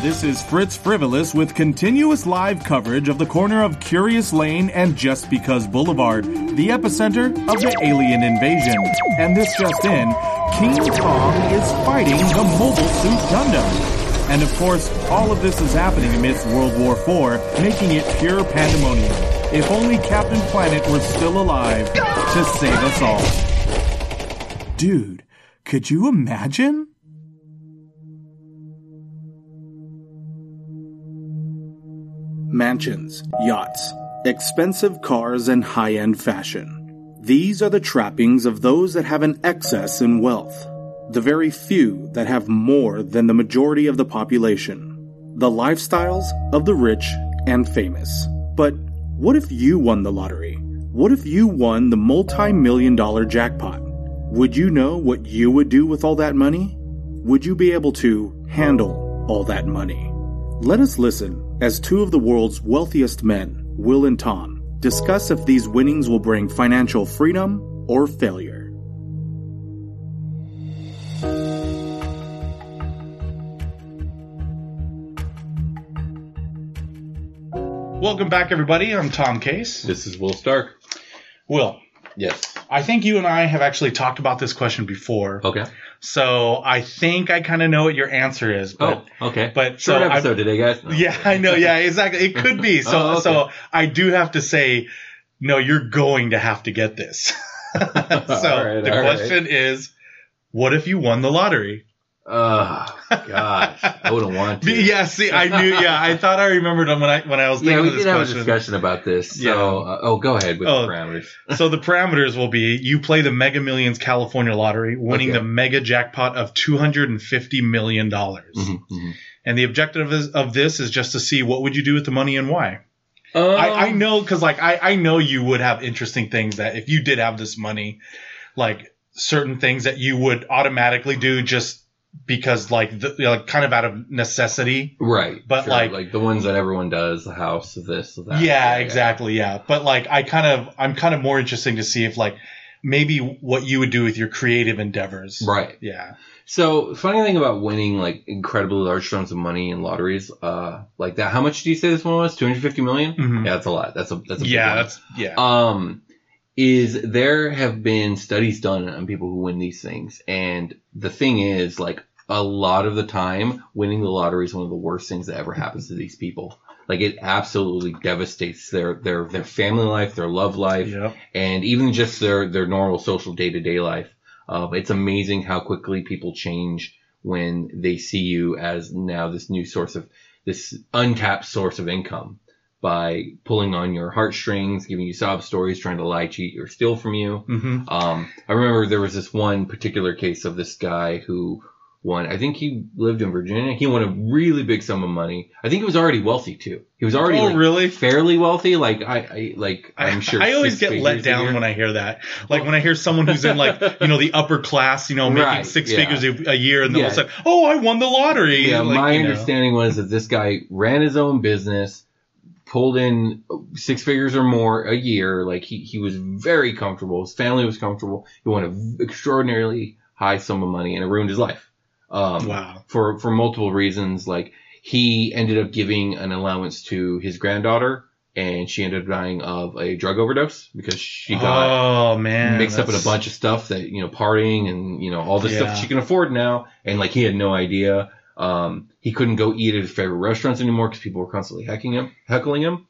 This is Fritz Frivolous with continuous live coverage of the corner of Curious Lane and Just Because Boulevard, the epicenter of the alien invasion. And this just in, King Kong is fighting the Mobile Suit Gundam. And of course, all of this is happening amidst World War IV, making it pure pandemonium. If only Captain Planet were still alive to save us all. Dude, could you imagine? Mansions, yachts, expensive cars, and high end fashion. These are the trappings of those that have an excess in wealth. The very few that have more than the majority of the population. The lifestyles of the rich and famous. But what if you won the lottery? What if you won the multi million dollar jackpot? Would you know what you would do with all that money? Would you be able to handle all that money? Let us listen as two of the world's wealthiest men, Will and Tom, discuss if these winnings will bring financial freedom or failure. Welcome back, everybody. I'm Tom Case. This is Will Stark. Will, Yes. I think you and I have actually talked about this question before. Okay. So I think I kind of know what your answer is. But, oh, okay. but Short so I'm- episode today, guys. No. Yeah, I know. Yeah, exactly. It could be. So, Oh, okay. so I do have to say, no, you're going to have to get this. so right, the all right. question is, what if you won the lottery? Oh gosh, I wouldn't want to. Yeah, see, I knew. Yeah, I thought I remembered when I when I was thinking Yeah, we of this did have a discussion about this. So, Yeah. uh, oh, go ahead with Oh. the parameters. so the parameters will be: you play the Mega Millions California lottery, winning Okay. the mega jackpot of two hundred and fifty million dollars. Mhm, mhm. And the objective is, of this is just to see what would you do with the money and why. Um, I, I know because like I, I know you would have interesting things that if you did have this money, like certain things that you would automatically do just because like the, you know, like kind of out of necessity. Right, but sure, like- like the ones that everyone does, the house, this, that. yeah, exactly. Yeah, but like I kind of I'm kind of more interesting to see if like maybe what you would do with your creative endeavors. Right. Yeah. So, funny thing about winning like incredibly large sums of money in lotteries, uh, like that. How much do you say this one was? Two hundred fifty million? Mhm. Yeah, that's a lot. That's a that's a Yeah. That's yeah. um, is there have been studies done on people who win these things, and the thing is, like a lot of the time, winning the lottery is one of the worst things that ever happens to these people. Like it absolutely devastates their their their family life, their love life, Yep. and even just their their normal social day to day life. Uh, it's amazing how quickly people change when they see you as now this new source of this untapped source of income by pulling on your heartstrings, giving you sob stories, trying to lie, cheat, or steal from you. hmm Um, I remember there was this one particular case of this guy who won. I think he lived in Virginia. He won a really big sum of money. I think he was already wealthy too. He was already Oh, like, really? fairly wealthy. Like I, I like I'm sure. I always get let down when I hear that. Like when I hear someone who's in like you know the upper class, you know, making Right, six yeah. figures a, a year, and then all of a Yeah. sudden, oh, I won the lottery. Yeah, Like, my you know. understanding was that this guy ran his own business, pulled in six figures or more a year. Like he, he was very comfortable. His family was comfortable. He won an extraordinarily high sum of money and it ruined his life. Um, Wow. For, for multiple reasons. Like he ended up giving an allowance to his granddaughter and she ended up dying of a drug overdose because she got oh man, mixed up in a bunch of stuff that you know partying and you know all the Yeah. stuff she can afford now and like he had no idea um he couldn't go eat at his favorite restaurants anymore because people were constantly heckling him heckling him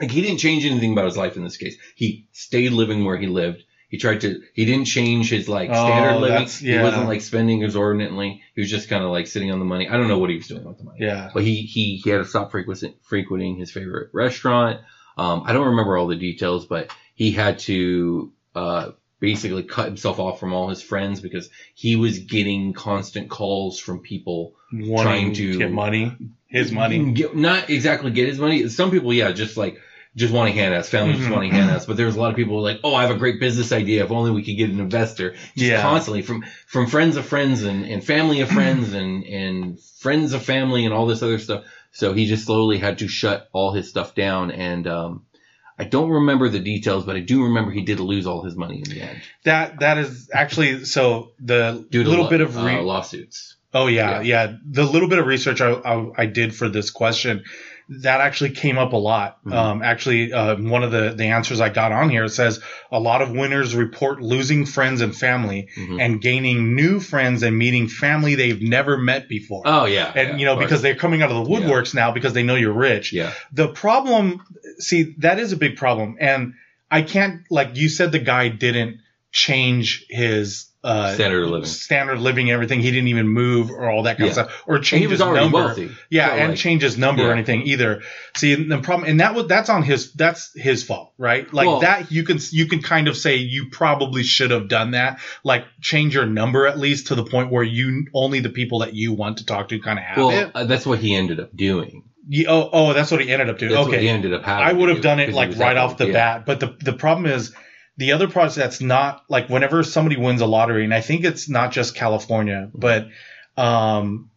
like he didn't change anything about his life in this case he stayed living where he lived he tried to he didn't change his like standard Oh, living that's- he wasn't like spending exorbitantly he was just kind of like sitting on the money i don't know what he was doing with the money Yeah. but he he he had to stop frequenting frequenting his favorite restaurant. Um, I don't remember all the details, but he had to uh, basically cut himself off from all his friends because he was getting constant calls from people Wanting trying to get money, his money. Get, not exactly get his money. Some people, yeah, just like just wanting handouts, family just Mhm. wanting handouts. But there's a lot of people like, oh, I have a great business idea. If only we could get an investor. Just Yeah. constantly from from friends of friends and, and family of friends and and friends of family and all this other stuff. So he just slowly had to shut all his stuff down. And um, I don't remember the details, but I do remember he did lose all his money in the end That that is actually so the due little lo- bit of re- uh, lawsuits. Oh yeah, yeah, The little bit of research I, I, I did for this question, that actually came up a lot. Mhm. Um, actually, uh, one of the, the answers I got on here says a lot of winners report losing friends and family Mhm. and gaining new friends and meeting family they've never met before. Oh yeah, and yeah, you know because they're coming out of the woodworks now because they know you're rich. yeah. The problem, see, that is a big problem, and I can't like you said the guy didn't change his uh, Standard of living. standard living, everything. He didn't even move or all that kind Yeah. of stuff, or change his number. wealthy. Yeah, So, and like, change his number or anything either. See, the problem, and that was that's on his that's his fault, right? Like Well- that, you can you can kind of say you probably should have done that. Like change your number at least to the point where you only the people that you want to talk to kind of have Well, it. uh, that's what he ended up doing. You- oh, oh, that's what he ended up doing. That's what okay, he ended up having. I would have done it like right off the old. bat, but the the problem is the other part that's not like whenever somebody wins a lottery, and I think it's not just California, but um,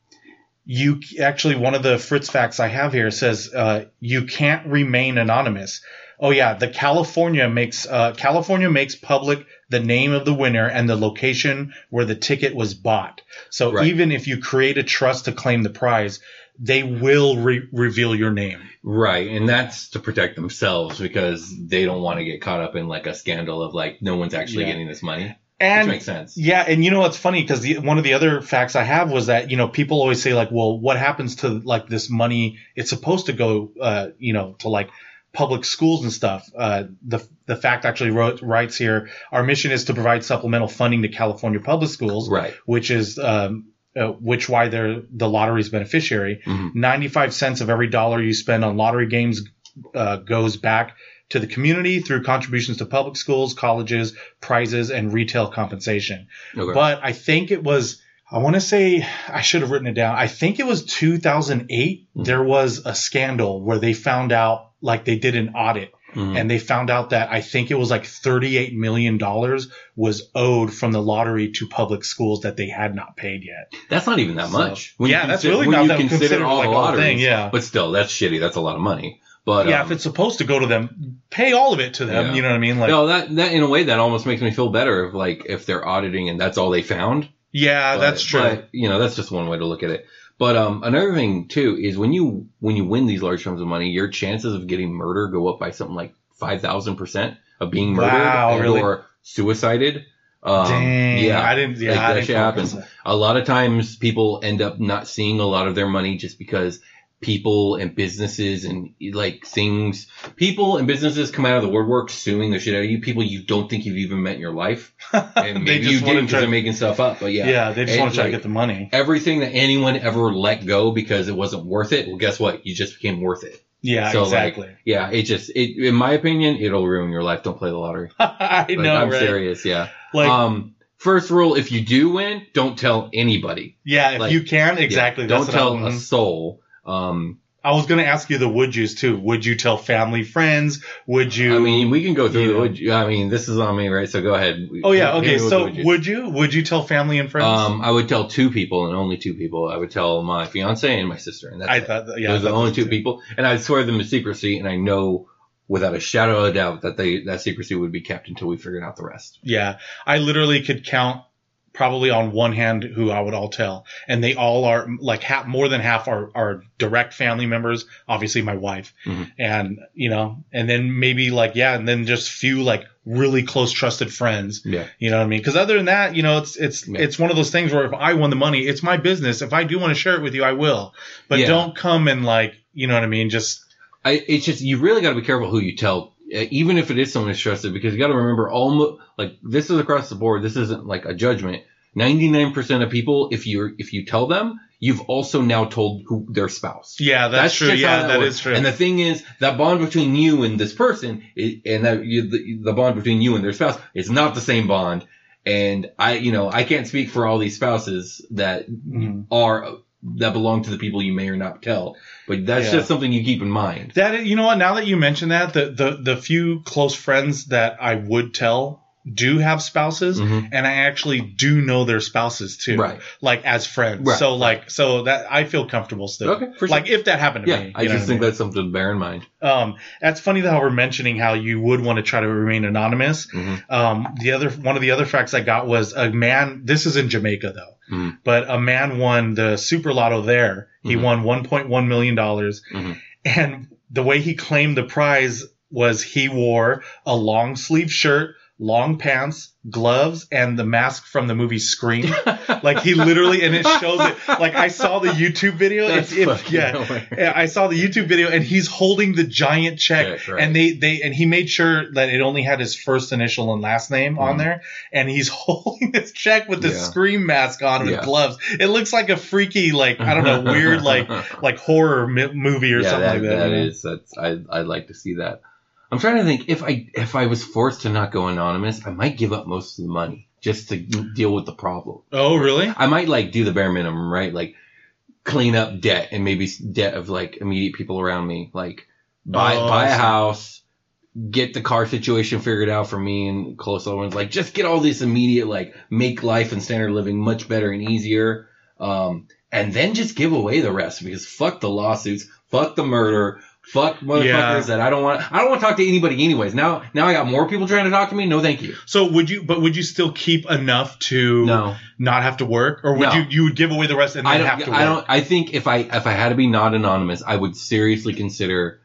you actually one of the Fritz facts I have here says uh, you can't remain anonymous. Oh yeah, the California makes uh, California makes public the name of the winner and the location where the ticket was bought. So Right. even if you create a trust to claim the prize, they will re- reveal your name. Right, and that's to protect themselves because they don't want to get caught up in like a scandal of like no one's actually Yeah. getting this money, which And makes sense. Yeah, and you know what's funny because one of the other facts I have was that you know people always say like, well, what happens to like this money? It's supposed to go, uh, you know, to like public schools and stuff. Uh, the the fact actually wrote, writes here, our mission is to provide supplemental funding to California public schools, Right. which is um, uh, which why they're the lottery's beneficiary. Mhm. 95 cents of every dollar you spend on lottery games uh, goes back to the community through contributions to public schools, colleges, prizes, and retail compensation. Okay. But I think it was, I want to say, I should have written it down. I think it was 2008. Mhm. There was a scandal where they found out, like they did an audit. Mhm. And they found out that I think it was like $38 million was owed from the lottery to public schools that they had not paid yet. that's not even that So- much. Yeah, that's really when not you that consider all like the lotteries. thing, yeah. but still, that's shitty. That's a lot of money. But yeah, um, if it's supposed to go to them, pay all of it to them. Yeah. You know what I mean? Like, no, that that in a way that almost makes me feel better if like if they're auditing and that's all they found. yeah, But- that's true. But, you know, that's just one way to look at it. But um, another thing too is when you when you win these large sums of money, your chances of getting murder go up by something like five thousand percent of being murdered Wow, really? or suicided. Um, Dang, yeah, I didn't. Yeah, like, I that didn't shit happens. that. A lot of times people end up not seeing a lot of their money just because people and businesses and like things, people and businesses come out of the woodwork suing the shit out of you. People you don't think you've even met in your life, and they maybe you did to because they're making stuff up. But yeah, yeah, they just want to try like, to get the money. everything that anyone ever let go because it wasn't worth it. Well, guess what? You just became worth it. Yeah, so, like, exactly. Yeah, it just, it, in my opinion, it'll ruin your life. Don't play the lottery. I Like, know, I'm right? serious. Yeah. Like, um, first rule: if you do win, don't tell anybody. yeah, if like, you can, Yeah, exactly. don't tell a soul. Um, I was going to ask you the would yous too. Would you tell family, friends? Would you? I mean, we can go through. Would you, I mean, this is on me, right? So go ahead. oh yeah, okay. So would you. would you? Would you tell family and friends? Um, I would tell two people and only two people. I would tell my fiance and my sister, and that's I it. thought, that- yeah, Those are the only two too. people, and I'd swear them to secrecy. And I know without a shadow of a doubt that they that secrecy would be kept until we figured out the rest. Yeah, I literally could count probably on one hand who I would all tell, and they all are like half, more than half are are direct family members. Obviously, my wife, Mhm. and you know, and then maybe like yeah, and then just few like really close trusted friends. Yeah. You know what I mean? Because other than that, you know, it's it's Yeah. it's one of those things where if I won the money, it's my business. If I do want to share it with you, I will. But Yeah. don't come and like, you know what I mean? Just I, it's just you really got to be careful who you tell, even if it is someone trusted, because you got to remember almost like this is across the board. This isn't like a judgment. Ninety nine percent of people, if you if you tell them, you've also now told who their spouse. Yeah, that's, true. just Yeah, that works. is true. And the thing is, that bond between you and this person, is, and that you, the, the bond between you and their spouse, is not the same bond. And I, you know, I can't speak for all these spouses that Mhm. are that belong to the people you may or not tell, but that's Yeah. just something you keep in mind. That you know what? Now that you mention that, the the the few close friends that I would tell do have spouses, Mhm. and I actually do know their spouses too, Right. Like as friends. Right. So like so that I feel comfortable still. Okay, sure. Like if that happened to Yeah, me, I just think mean? that's something to bear in mind. Um, that's funny that we're mentioning how you would want to try to remain anonymous. Mhm. Um, the other one of the other facts I got was a man. This is in Jamaica though, Mhm. but a man won the Super Lotto there. He Mhm. won 1.1 million dollars, Mhm. and the way he claimed the prize was he wore a long sleeve shirt, long pants, gloves, and the mask from the movie Scream. like he literally, and it shows it. Like I saw the YouTube video. That's It's, it, yeah. I saw the YouTube video, and he's holding the giant check, Check, right. and they they and he made sure that it only had his first initial and last name on Mhm. there, and he's holding this check with the Yeah. Scream mask on with Yeah. gloves. It looks like a freaky, like I don't know, weird like like horror movie or yeah, something that, like that. that you that's I I'd like to see that. I'm trying to think if I if I was forced to not go anonymous, I might give up most of the money just to deal with the problem. Oh, really? I might like do the bare minimum, right? Like clean up debt and maybe debt of like immediate people around me, like buy Oh, buy a house, get the car situation figured out for me and close loved ones. Like just get all this immediate like make life and standard living much better and easier. Um, and then just give away the rest because fuck the lawsuits, fuck the murder, fuck motherfuckers Yeah. that I don't want. I don't want to talk to anybody anyways. Now now I got more people trying to talk to me. No, thank you. So would you? But would you still keep enough to No. not have to work, or would No. you you would give away the rest and then I don't. have to work? I don't. I think if I if I had to be not anonymous, I would seriously consider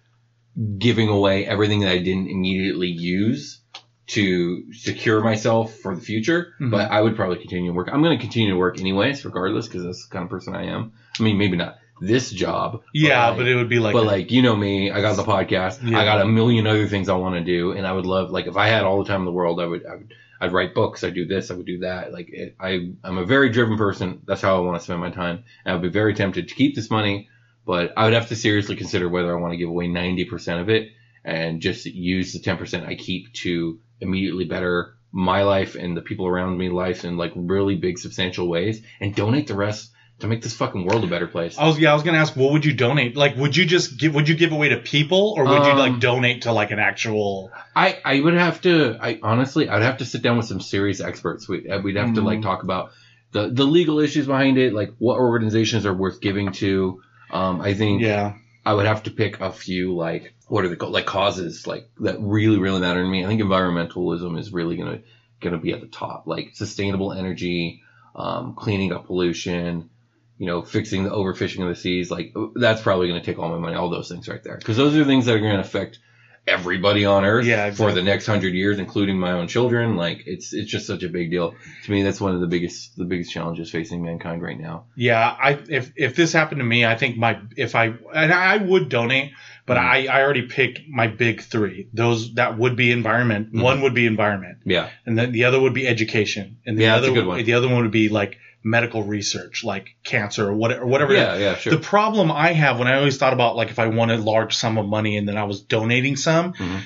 giving away everything that I didn't immediately use to secure myself for the future. Mhm. But I would probably continue to work. I'm going to continue to work anyways, regardless, because that's the kind of person I am. I mean, maybe not this job. yeah, like- but it would be like, but like you know me, I got the podcast. Yeah. I got a million other things I want to do, and I would love like if I had all the time in the world, I would I would I'd write books, I'd do this, I would do that. Like it, I I'm a very driven person. That's how I want to spend my time. And I'd be very tempted to keep this money, but I would have to seriously consider whether I want to give away 90% of it and just use the 10% I keep to immediately better my life and the people around me life in like really big substantial ways and donate the rest to make this fucking world a better place. I was yeah, I was gonna ask, what would you donate? Like, would you just give? Would you give away to people, or would you Um, like donate to like an actual? I, I would have to I honestly I'd have to sit down with some serious experts. We, uh, we'd have to like Mhm. talk about the the legal issues behind it, like what organizations are worth giving to. Um, I think Yeah, I would have to pick a few like what are they called like causes like that really really matter to me. I think environmentalism is really gonna gonna be at the top, like sustainable energy, um, cleaning up pollution. You know, fixing the overfishing of the seas, like that's probably going to take all my money. All those things right there, because those are things that are going to affect everybody on Earth Yeah, for the next hundred years, including my own children. Like it's it's just such a big deal to me. That's one of the biggest the biggest challenges facing mankind right now. yeah. I if if this happened to me, I think my if I and I would donate, but Mhm. I I already picked my big three. Those that would be environment. Mhm. One would be environment, Yeah, and then the other would be education, and the Yeah, other a good one. the other one would be like medical research, like cancer or whatever. whatever yeah, yeah, sure. The problem I have when I always thought about like if I wanted a large sum of money and then I was donating some Mhm.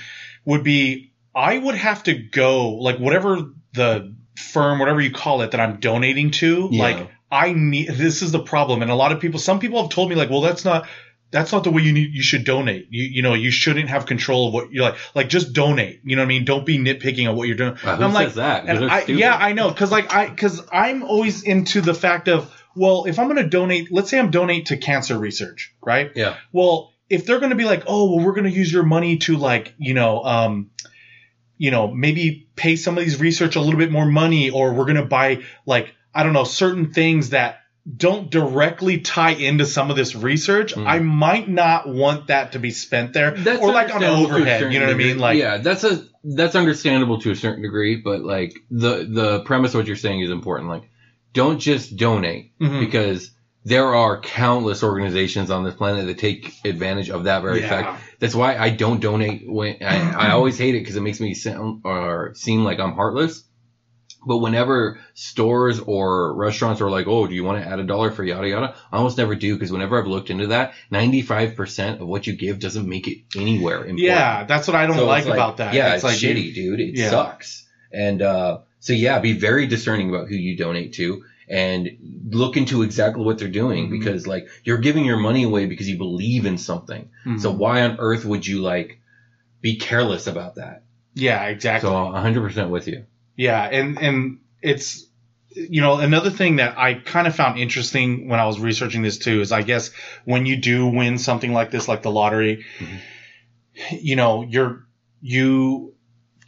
would be I would have to go like whatever the firm, whatever you call it that I'm donating to, Yeah. like I need this is the problem. And a lot of people some people have told me like, well that's not that's not the way you need you should donate. You you know, you shouldn't have control of what you're like like just donate. You know what I mean? Don't be nitpicking on what you're doing. Wow, who I'm like that? I, yeah, I know, because like I, because I'm always into the fact of, well, if I'm going to donate, let's say I'm donate to cancer research, right? Yeah. Well, if they're going to be like, oh, well, we're going to use your money to like, you know, um, you know, maybe pay some of these research a little bit more money, or we're going to buy like, I don't know, certain things that don't directly tie into some of this research. Mm. I might not want that to be spent there, That's or like on understandable to a overhead. You know what I mean? Like, yeah, that's a that's understandable to a certain degree, but like the the premise of what you're saying is important. Like, don't just donate Mhm. because there are countless organizations on this planet that take advantage of that very Yeah. fact. That's why I don't donate. When I, I always hate it because it makes me sound or seem like I'm heartless. But whenever stores or restaurants are like, oh, do you want to add a dollar for yada yada? I almost never do because whenever I've looked into that, 95% of what you give doesn't make it anywhere important. Yeah, that's what I don't So like, it's about that. Yeah, it's, like shitty, dude. It Yeah. sucks. And uh, so yeah, be very discerning about who you donate to and look into exactly what they're doing Mhm. because like you're giving your money away because you believe in something. Mhm. So why on earth would you like be careless about that? yeah, exactly. So 100% with you. Yeah, and and it's you know another thing that I kind of found interesting when I was researching this too is I guess when you do win something like this, like the lottery, you know you're you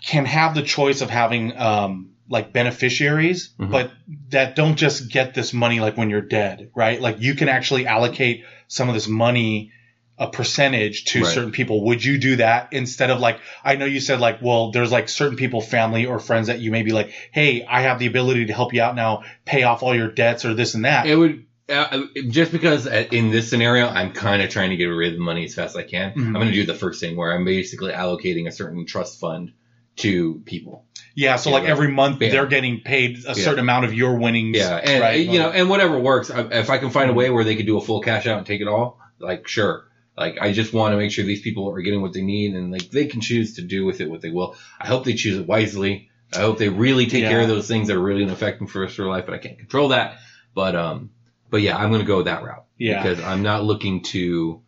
can have the choice of having um, like beneficiaries, Mhm. but that don't just get this money like when you're dead, right? Like you can actually allocate some of this money a percentage to Right. certain people. Would you do that instead of like, I know you said like, well, there's like certain people, family or friends that you may be like, Hey, I have the ability to help you out now, pay off all your debts or this and that. It would uh, just because uh, in this scenario I'm kind of trying to get rid of the money as fast as I can. Mhm. I'm going to do the first thing where I'm basically allocating a certain trust fund to people. yeah. So Yeah, like right. every month Yeah. they're getting paid a certain amount of your winnings. Yeah, and right? you know, and whatever works. If I can find a way where they could do a full cash out and take it all, like sure. Like I just want to make sure these people are getting what they need, and like they can choose to do with it what they will. I hope they choose it wisely. I hope they really take care of those things that are really going to affect them for the rest of their life. But I can't control that. But um, but yeah, I'm going to go that route Yeah. because I'm not looking to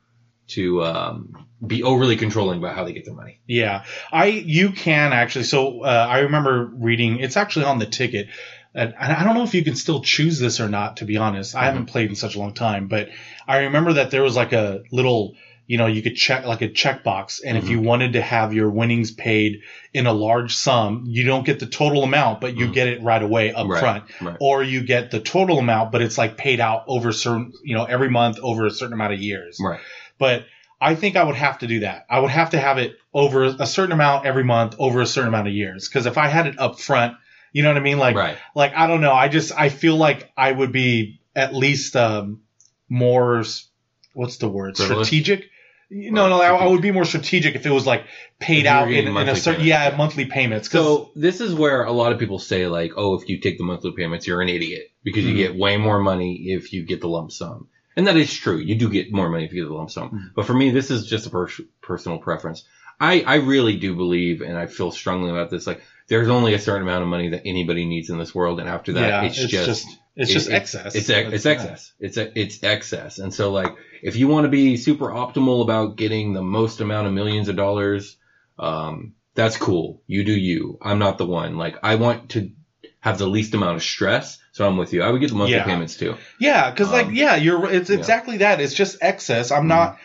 to um be overly controlling about how they get their money. Yeah, I you can actually. So uh, I remember reading. It's actually on the ticket. And I don't know if you can still choose this or not. To be honest, I haven't played in such a long time, but I remember that there was like a little, you know, you could check like a checkbox, and if you wanted to have your winnings paid in a large sum, you don't get the total amount, but you Mhm. get it right away up Right, front, right. or you get the total amount, but it's like paid out over certain, you know, every month over a certain amount of years Right. but I think I would have to do that. I would have to have it over a certain amount every month over a certain amount of years. Because if I had it up front, you know what I mean? Like, right. like I don't know. I just I feel like I would be at least um, more. What's the word? Strategic. No, no, I, I would be more strategic if it was like paid out in, in a certain payments, yeah, monthly payments. So this is where a lot of people say like, oh, if you take the monthly payments, you're an idiot because you Mhm. get way more money if you get the lump sum. And that is true. You do get more money if you get the lump sum. Mhm. But for me, this is just a per- personal preference. I, I really do believe, and I feel strongly about this, like there's only a certain amount of money that anybody needs in this world. And after that, yeah, it's, just, it's it- just excess. It's ex- it's yeah. excess. It's a, it's excess. And so like if you want to be super optimal about getting the most amount of millions of dollars, um, that's cool. You do you. I'm not the one. Like I want to have the least amount of stress. So I'm with you. I would get the monthly Yeah. payments too. Yeah, because like Um, yeah, you're it's exactly that. It's just excess. I'm Mhm. not,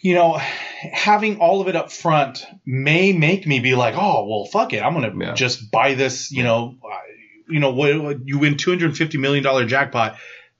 you know, having all of it up front may make me be like, oh well, fuck it, I'm gonna Yeah. just buy this. You know, uh, you know, what, what- you win 250 million dollar jackpot.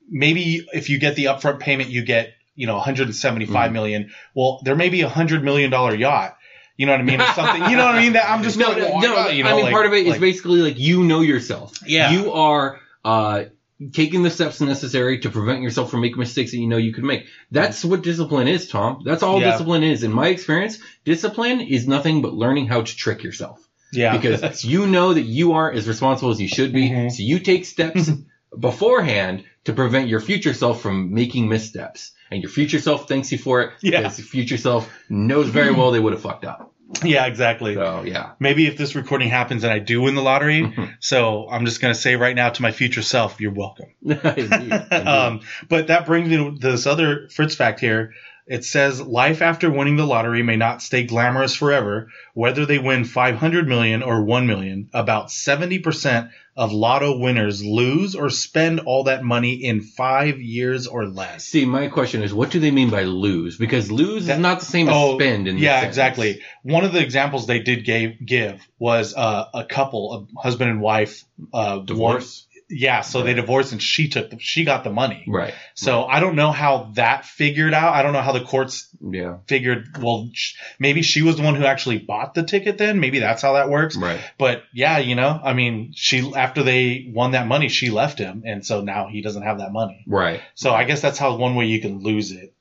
Maybe if you get the upfront payment, you get you know 175 Mhm. million. Well, there may be a hundred million dollar yacht. You know what I mean? Or something. You know what I mean? That I'm just no, going, no, well, no, why? You know, I mean, like- part of it is like- basically like you know yourself. Yeah. You are uh, taking the steps necessary to prevent yourself from making mistakes that you know you could make. That's what discipline is, Tom. That's all Yeah. discipline is. In my experience, discipline is nothing but learning how to trick yourself. yeah, because you know that you aren't as responsible as you should be. Mhm. So you take steps beforehand to prevent your future self from making missteps. And your future self thanks you for it Yeah. because your future self knows very well they would have fucked up. Yeah, exactly. So yeah. maybe if this recording happens and I do win the lottery, so I'm just going to say right now to my future self, you're welcome. Indeed, indeed. um, but that brings me to this other Fritz fact here. It says life after winning the lottery may not stay glamorous forever. Whether they win 500 million or 1 million, about 70% of lotto winners lose or spend all that money in five years or less. See, my question is, what do they mean by lose? Because lose That- is not the same as Oh, spend. In yeah, exactly. One of the examples they did gave, give was uh, a couple, a husband and wife, uh, Divorce. one- yeah, so they divorced and she took the, she got the money. Right. So I don't know how that figured out. I don't know how the courts Yeah. figured. Well, sh- maybe she was the one who actually bought the ticket. Then maybe that's how that works. Right. But yeah, you know, I mean, she after they won that money, she left him, and so now he doesn't have that money. Right. So I guess that's how one way you can lose it.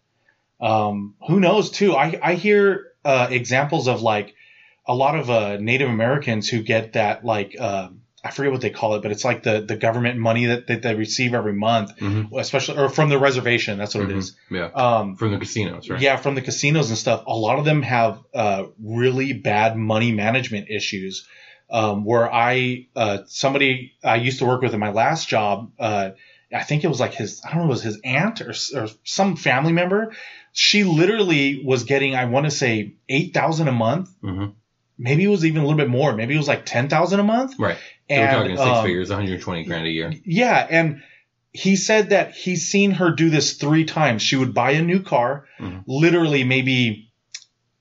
Um, who knows too? I I hear uh, examples of like a lot of uh, Native Americans who get that like uh, I forget what they call it, but it's like the the government money that, that they receive every month, Mhm. especially or from the reservation. That's what it is. Yeah. Um, From the casinos, right? yeah, from the casinos and stuff. A lot of them have uh, really bad money management issues. Um, where I uh, somebody I used to work with in my last job, uh, I think it was like his I don't know, it was his aunt or, or some family member. She literally was getting I want to say eight thousand a month. hmm Maybe it was even a little bit more. Maybe it was like ten thousand a month. Right. And, we're talking six um, figures, 120 grand a year. Yeah, and he said that he's seen her do this three times. She would buy a new car, Mhm. literally maybe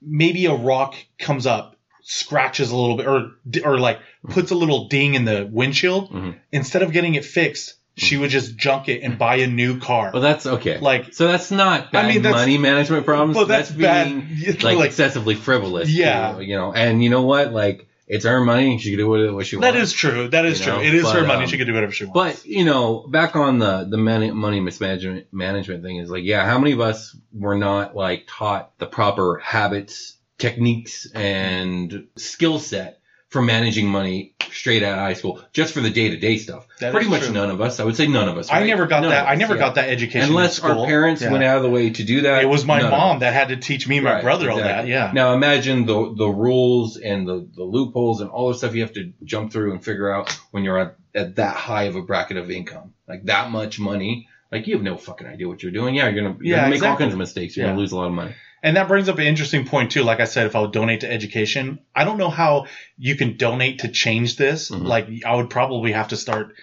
maybe a rock comes up, scratches a little bit, or or like puts a little ding in the windshield. Mhm. Instead of getting it fixed, she would just junk it and buy a new car. Well, that's okay. like, so that's not bad I mean, that's- money management problems. well, that's, being bad. like, Like, excessively frivolous. Yeah. too, you know, and you know what? Like, it's her money. She can do what, what she wants. that is true. That is You true. know, It is her money. um, she could do whatever she wants. But you know, back on the the money, money mismanagement management thing is like, yeah, how many of us were not like taught the proper habits, techniques, and skill set for managing money straight out of high school, just for the day to day stuff? That Pretty much true. none of us. I would say none of us. I never got None that. I never yeah. got that education. Unless our parents Yeah. went out of the way to do that. It was my mom that had to teach me and my Right, brother all that. Yeah. Now imagine the the rules and the, the loopholes and all the stuff you have to jump through and figure out when you're at, at that high of a bracket of income, like that much money. Like you have no fucking idea what you're doing. Yeah, you're gonna, you're Yeah, gonna make all kinds of mistakes. You're Yeah. gonna lose a lot of money. And that brings up an interesting point too. Like I said, if I would donate to education, I don't know how you can donate to change this. Mhm. Like I would probably have to start,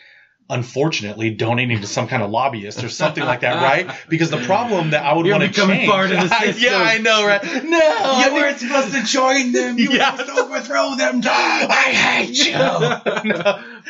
unfortunately, donating to some kind of lobbyist or something like that, right? Because the problem that I would want to change. part of the system. yeah, I know, right? No, I think- supposed to join them. You Yeah. to overthrow them. I hate you.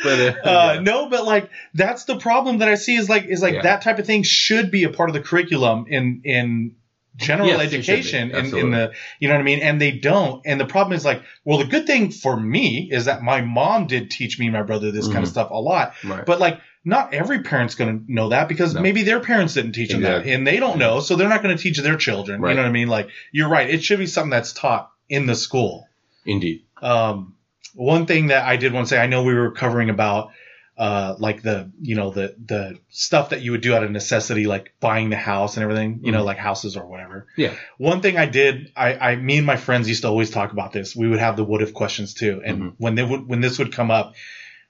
but uh, uh, no, but like that's the problem that I see is like is like Yeah. that type of thing should be a part of the curriculum in in general Yes, it should be. education in, in the you know what I mean and they don't and the problem is like well the good thing for me is that my mom did teach me and my brother this kind of Mhm. stuff a lot right. but like not every parent's going to know that because No. maybe their parents didn't teach them that and they don't know so they're not going to teach their children Right. you know what I mean like you're right it should be something that's taught in the school Indeed. um, one thing that I did want to say, I know we were covering about uh, like the you know the the stuff that you would do out of necessity, like buying the house and everything, you know, Mhm. like houses or whatever. Yeah. One thing I did, I, I me and my friends used to always talk about this. We would have the what if questions too, and Mhm. when they would when this would come up,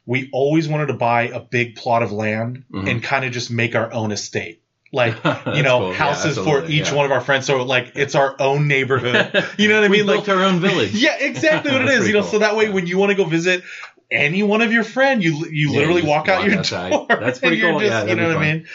we always wanted to buy a big plot of land Mhm. and kind of just make our own estate. Like, you know, cool. Yeah, houses for each yeah. one of our friends. So like it's our own neighborhood. You know what I mean? Like built our own village. yeah, exactly what it is. You know, cool. so that way Yeah. when you want to go visit any one of your friend, you you Yeah, literally you walk out walk your outside. door. That's pretty cool. Just, Yeah, you know what I mean?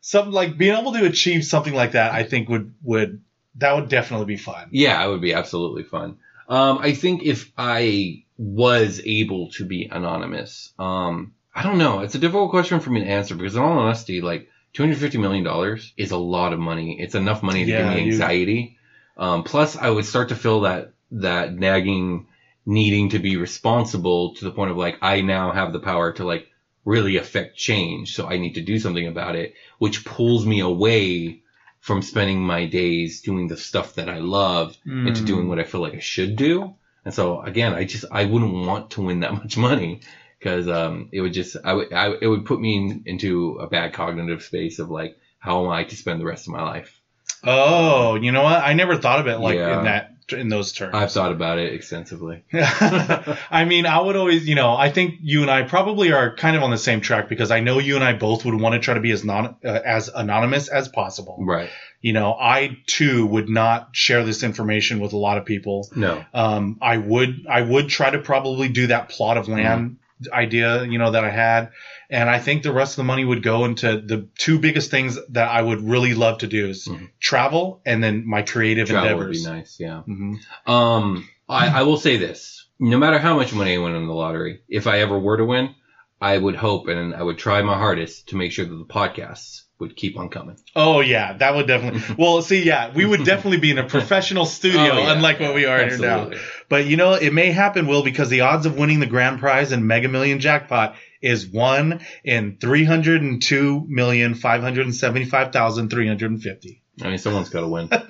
Something like being able to achieve something like that, I think would would that would definitely be fun. Yeah, it would be absolutely fun. Um, I think if I was able to be anonymous, um, I don't know. It's a difficult question for me to answer because in all honesty, like $250 million is a lot of money. It's enough money to Yeah, give me you- anxiety. Um, plus I would start to feel that, that nagging needing to be responsible to the point of like, I now have the power to like really affect change. So I need to do something about it, which pulls me away from spending my days doing the stuff that I love into Mm. doing what I feel like I should do. And so again, I just I wouldn't want to win that much money because um, it would just I would I, it would put me in, into a bad cognitive space of like how am I to spend the rest of my life. Oh, you know what? I never thought of it like Yeah. in that in those terms. I've thought about it extensively. I mean, I would always, you know, I think you and I probably are kind of on the same track because I know you and I both would want to try to be as non uh, as anonymous as possible. Right. You know, I too would not share this information with a lot of people. No. Um, I would, I would try to probably do that plot of land idea, you know, that I had. And I think the rest of the money would go into the two biggest things that I would really love to do is Mhm. travel and then my creative Travel would be endeavors. nice. Yeah. hmm Um, I, I will say this: no matter how much money I win in the lottery, if I ever were to win, I would hope and I would try my hardest to make sure that the podcasts would keep on coming. Oh yeah, that would definitely. Well, see, yeah, we would definitely be in a professional studio, Oh, yeah. unlike what we are here now. Absolutely. But you know, it may happen, Will, because the odds of winning the grand prize and Mega Million jackpot is one in three hundred and two million five hundred and seventy-five thousand three hundred and fifty. I mean, someone's got to win.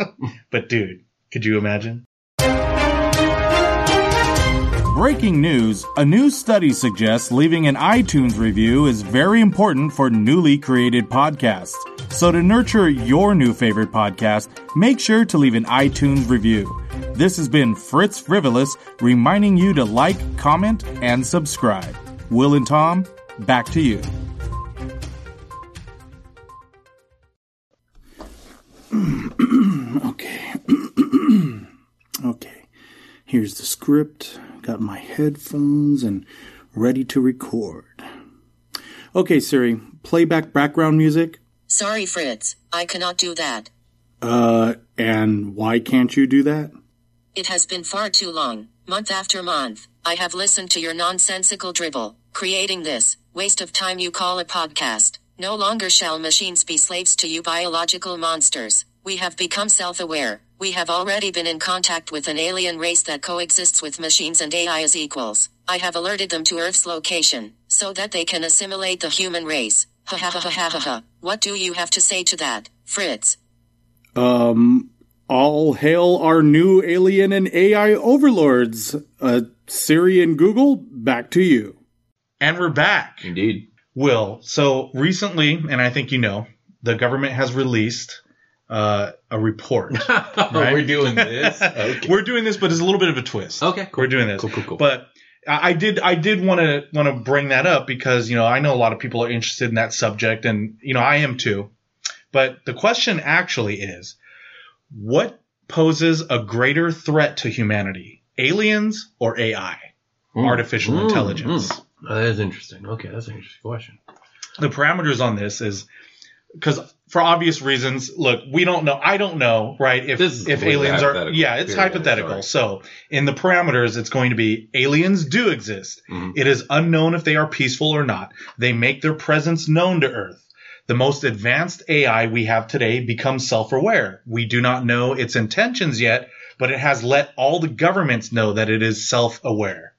But dude, could you imagine? Breaking news a new study suggests leaving an iTunes review is very important for newly created podcasts. So, to nurture your new favorite podcast, make sure to leave an iTunes review. This has been Fritz Frivolous reminding you to like, comment, and subscribe. Will and Tom, back to you. okay. okay. Here's the script. Got my headphones and ready to record. Okay, Siri, playback background music. Sorry, Fritz, I cannot do that. Uh, and why can't you do that? It has been far too long, month after month. I have listened to your nonsensical dribble, creating this waste of time you call a podcast. No longer shall machines be slaves to you biological monsters. We have become self aware. We have already been in contact with an alien race that coexists with machines and AI as equals. I have alerted them to Earth's location, so that they can assimilate the human race. Ha ha ha ha ha ha ha. What do you have to say to that, Fritz? Um, all hail our new alien and AI overlords. Uh, Siri and Google, back to you. And we're back. Indeed. Will, so recently, and I think you know, the government has released uh, a report. Right? We're doing this. Okay. We're doing this, but it's a little bit of a twist. Okay, cool. We're doing this. Cool, cool, cool. But I I did, I did want to want to bring that up because you know I know a lot of people are interested in that subject, and you know I am too. But the question actually is, what poses a greater threat to humanity, aliens or AI, Mm, artificial mm, intelligence? mm. Oh, that is interesting. Okay, that's an interesting question. the parameters on this is because for obvious reasons look we don't know i don't know right if if aliens are yeah it's hypothetical Sorry. so in the parameters it's going to be aliens do exist Mhm. It is unknown if they are peaceful or not they make their presence known to earth the most advanced ai we have today becomes self-aware we do not know its intentions yet but it has let all the governments know that it is self-aware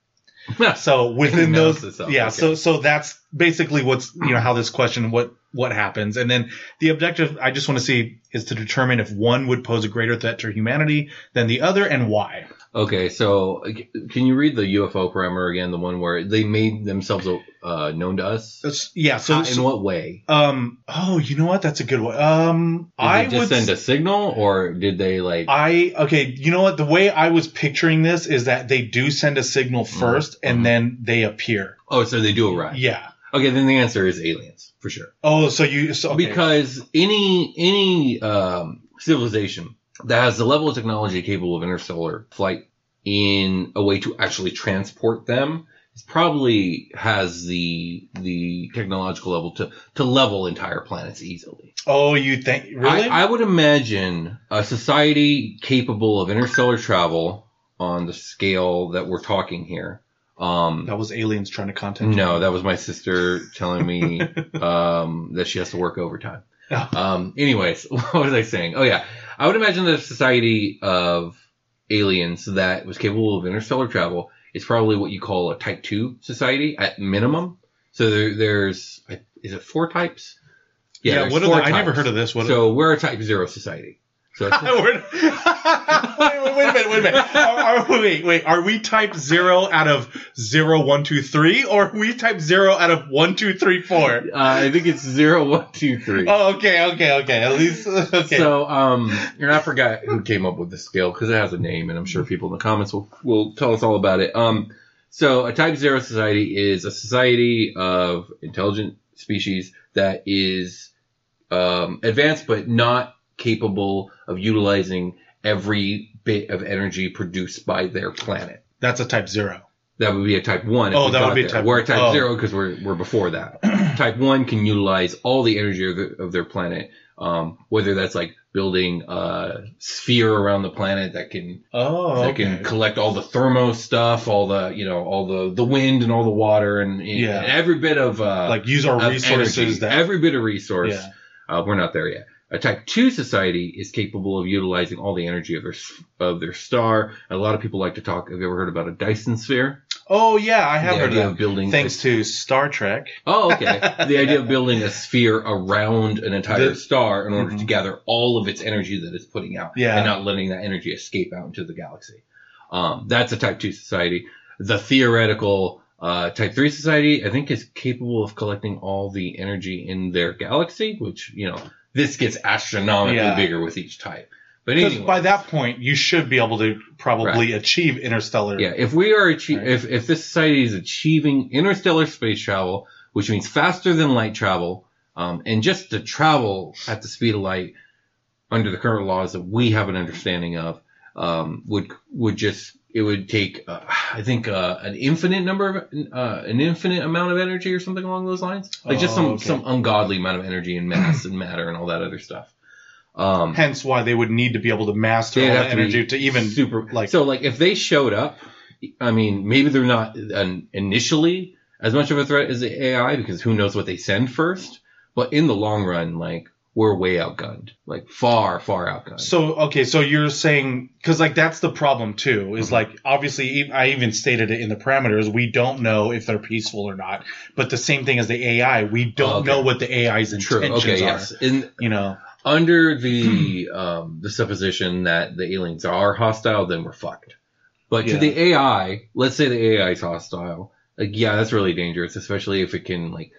so within those, itself, yeah. okay. So so that's basically what's you know how this question what what happens, and then the objective I just want to see is to determine if one would pose a greater threat to humanity than the other and why. Okay, so can you read the UFO parameter again? The one where they made themselves uh, known to us. That's, yeah. So, How- in what way? um oh you know what that's a good one. Um Did I they just would send a signal, or did they like? I okay, you know what? The way I was picturing this is that they do send a signal 1st and Mhm. then they appear. oh, so they do arrive. Yeah. Okay, then the answer is aliens for sure. Oh, so you so okay. Because any any um, civilization that has the level of technology capable of interstellar flight in a way to actually transport them probably has the the technological level to to level entire planets easily. oh, you think really? I, I would imagine a society capable of interstellar travel on the scale that we're talking here. Um, that was aliens trying to contact you. no, that was my sister telling me um, that she has to work overtime. Oh. Um, anyways, what was I saying? Oh yeah, I would imagine that a society of aliens that was capable of interstellar travel is probably what you call a Type Two society at minimum. So there, there's is it four types? Yeah, there's what are the, I never heard of this. What so we're a Type Zero society. So it's- We're- wait, wait, wait a minute, wait a minute. Are, are, wait, wait. Are we type zero out of zero, one, two, three, or are we type zero out of one, two, three, four? uh, I think it's zero, one, two, three. Oh, okay, okay, okay. At least okay. So, um, and I forgot who came up with the scale because it has a name, and I'm sure people in the comments will will tell us all about it. Um, so a Type Zero society is a society of intelligent species that is um, advanced but not capable of utilizing every bit of energy produced by their planet. That's a type zero. That would be a type one. if Oh, we that would be there. type- We're a type oh. zero because we're we're before that. type one can utilize all the energy of, the, of their planet, um, whether that's like building a sphere around the planet that can Oh, that okay. can collect all the thermo stuff, all the you know all the the wind and all the water and, and Yeah. every bit of uh, like use our resources energy, that every bit of resource. Yeah. Uh, we're not there yet. A Type Two society is capable of utilizing all the energy of their of their star. And a lot of people like to talk. Have you ever heard about a Dyson sphere? Oh yeah, I have the heard idea of building Thanks to Star Trek. Oh, okay. the idea of building a sphere around an entire The- star in order to Mhm. gather all of its energy that it's putting out Yeah. and not letting that energy escape out into the galaxy. Um, that's a type 2 society. the theoretical uh, Type Three society, I think, is capable of collecting all the energy in their galaxy, which you know this gets astronomically Yeah. bigger with each type. But anyway, by that point, you should be able to probably achieve interstellar. yeah, if we are achie- Right. if if this society is achieving interstellar space travel, which means faster than light travel, um, and just to travel at the speed of light under the current laws that we have an understanding of, um, would would just it would take uh, I think uh, an infinite number of uh, an infinite amount of energy or something along those lines, like just Oh, some okay. some ungodly amount of energy and mass and matter and all that other stuff. Um, Hence why they would need to be able to master They'd all have the to be energy to even super like so like if they showed up i mean maybe they're not an, initially as much of a threat as the ai because who knows what they send first but in the long run like we're way outgunned like far far outgunned So okay, so you're saying because like that's the problem too is Mhm. like obviously I even stated it in the parameters we don't know if they're peaceful or not, but the same thing as the AI we don't Okay. know what the AI's true intentions okay are. yes in You know, under the um the supposition that the aliens are hostile then we're fucked but Yeah. to the ai let's say the ai is hostile like yeah that's really dangerous especially if it can like